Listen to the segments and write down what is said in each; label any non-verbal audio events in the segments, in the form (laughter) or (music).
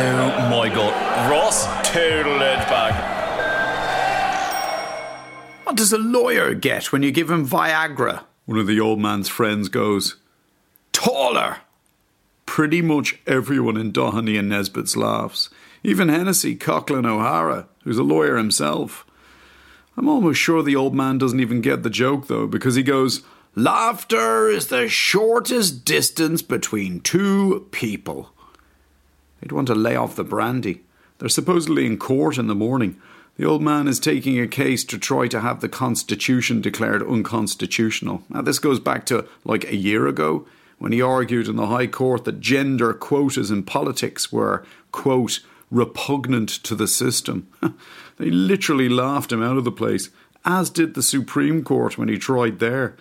Oh my god. Ross total it back. What does a lawyer get when you give him Viagra? One of the old man's friends goes, Taller! Pretty much everyone in Doheny and Nesbitt's laughs. Even Hennessy Coughlin O'Hara, who's a lawyer himself. I'm almost sure the old man doesn't even get the joke, though, because he goes, Laughter is the shortest distance between two people. They'd want to lay off the brandy. They're supposedly in court in the morning. The old man is taking a case to try to have the Constitution declared unconstitutional. Now, this goes back to like a year ago when he argued in the High Court that gender quotas in politics were, quote, repugnant to the system. (laughs) they literally laughed him out of the place, as did the Supreme Court when he tried there.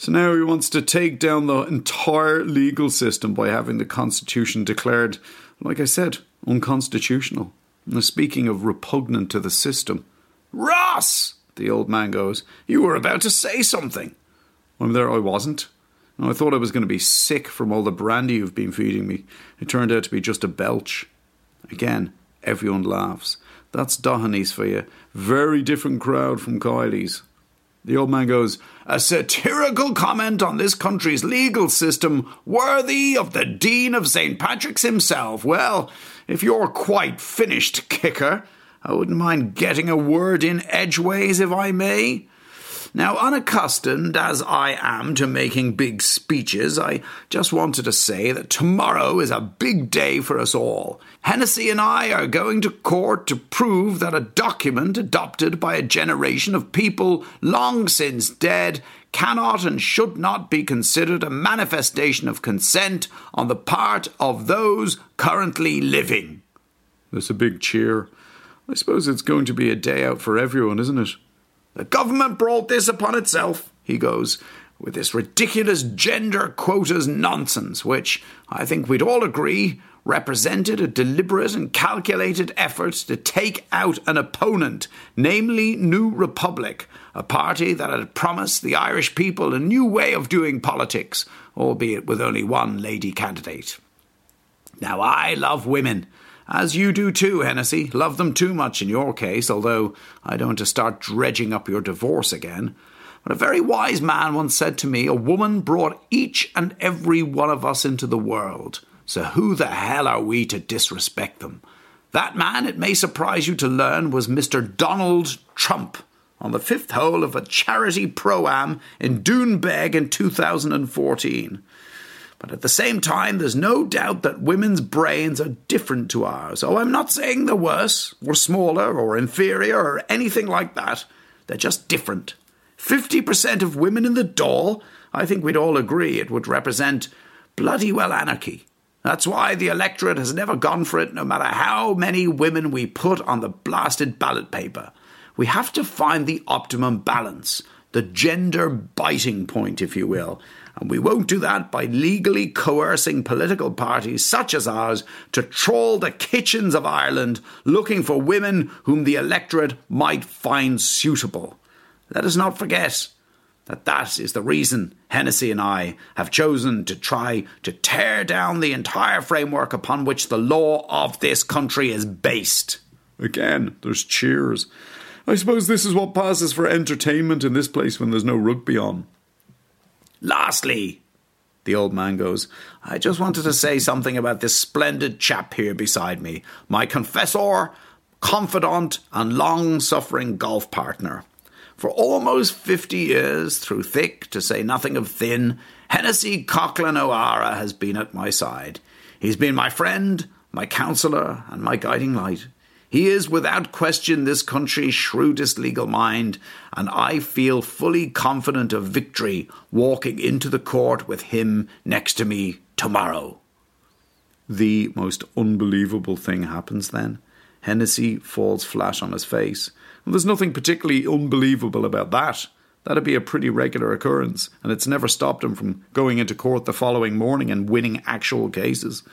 So now he wants to take down the entire legal system by having the Constitution declared like I said, unconstitutional. Now, speaking of repugnant to the system, Ross! The old man goes, You were about to say something. I'm there, I wasn't. I thought I was going to be sick from all the brandy you've been feeding me. It turned out to be just a belch. Again, everyone laughs. That's Doheny's for you. Very different crowd from Kiely's. The old man goes, A satirical comment on this country's legal system worthy of the Dean of St. Patrick's himself. Well, if you're quite finished, kicker, I wouldn't mind getting a word in edgeways if I may. Now, unaccustomed as I am to making big speeches, I just wanted to say that tomorrow is a big day for us all. Hennessy and I are going to court to prove that a document adopted by a generation of people long since dead cannot and should not be considered a manifestation of consent on the part of those currently living. There's a big cheer. I suppose it's going to be a day out for everyone, isn't it? The government brought this upon itself, he goes, with this ridiculous gender quotas nonsense, which I think we'd all agree represented a deliberate and calculated effort to take out an opponent, namely New Republic, a party that had promised the Irish people a new way of doing politics, albeit with only one lady candidate. Now, I love women, as you do too, Hennessy. Love them too much in your case, although I don't want to start dredging up your divorce again. But a very wise man once said to me, A woman brought each and every one of us into the world, so who the hell are we to disrespect them? That man, it may surprise you to learn, was Mr. Donald Trump on the fifth hole of a charity pro am in Doonbeg in 2014. But at the same time, there's no doubt that women's brains are different to ours. Oh, I'm not saying they're worse, or smaller, or inferior, or anything like that. They're just different. 50% of women in the Dáil, I think we'd all agree it would represent bloody well anarchy. That's why the electorate has never gone for it, no matter how many women we put on the blasted ballot paper. We have to find the optimum balance, the gender biting point, if you will. And we won't do that by legally coercing political parties such as ours to trawl the kitchens of Ireland looking for women whom the electorate might find suitable. Let us not forget that that is the reason Hennessy and I have chosen to try to tear down the entire framework upon which the law of this country is based. Again, there's cheers. I suppose this is what passes for entertainment in this place when there's no rugby on. Lastly, the old man goes, I just wanted to say something about this splendid chap here beside me, my confessor, confidant, and long suffering golf partner. For almost fifty years, through thick, to say nothing of thin, Hennessy Coughlin O'Hara has been at my side. He's been my friend, my counsellor, and my guiding light. He is without question this country's shrewdest legal mind, and I feel fully confident of victory walking into the court with him next to me tomorrow. The most unbelievable thing happens then. Hennessy falls flat on his face. Well, there's nothing particularly unbelievable about that. That'd be a pretty regular occurrence, and it's never stopped him from going into court the following morning and winning actual cases.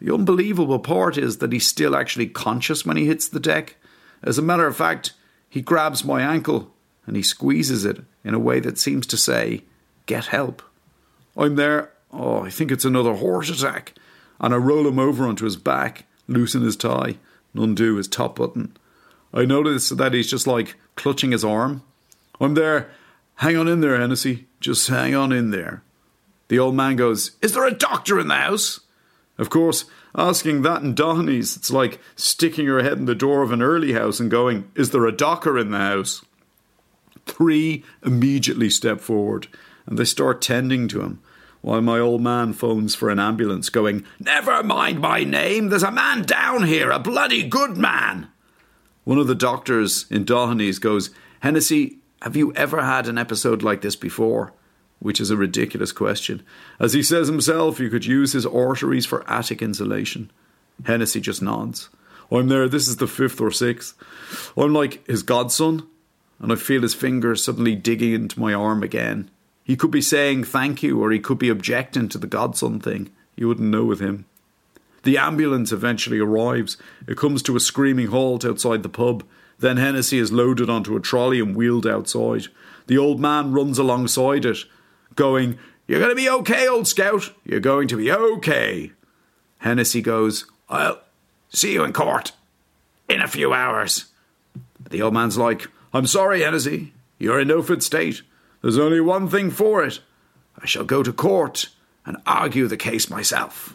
The unbelievable part is that he's still actually conscious when he hits the deck. As a matter of fact, he grabs my ankle and he squeezes it in a way that seems to say, Get help. I'm there. Oh, I think it's another heart attack. And I roll him over onto his back, loosen his tie, and undo his top button. I notice that he's just like clutching his arm. I'm there. Hang on in there, Hennessy. Just hang on in there. The old man goes, Is there a doctor in the house? Of course, asking that in Dohenys, it's like sticking your head in the door of an early house and going, Is there a docker in the house? Three immediately step forward and they start tending to him, while my old man phones for an ambulance, going, Never mind my name, there's a man down here, a bloody good man. One of the doctors in Dohenys goes, Hennessy, have you ever had an episode like this before? Which is a ridiculous question. As he says himself, you could use his arteries for attic insulation. Hennessy just nods. I'm there, this is the fifth or sixth. I'm like his godson, and I feel his fingers suddenly digging into my arm again. He could be saying thank you, or he could be objecting to the godson thing. You wouldn't know with him. The ambulance eventually arrives. It comes to a screaming halt outside the pub. Then Hennessy is loaded onto a trolley and wheeled outside. The old man runs alongside it going, You're going to be okay, old scout. You're going to be okay. Hennessy goes, I'll see you in court in a few hours. The old man's like, I'm sorry, Hennessy. You're in no fit state. There's only one thing for it. I shall go to court and argue the case myself.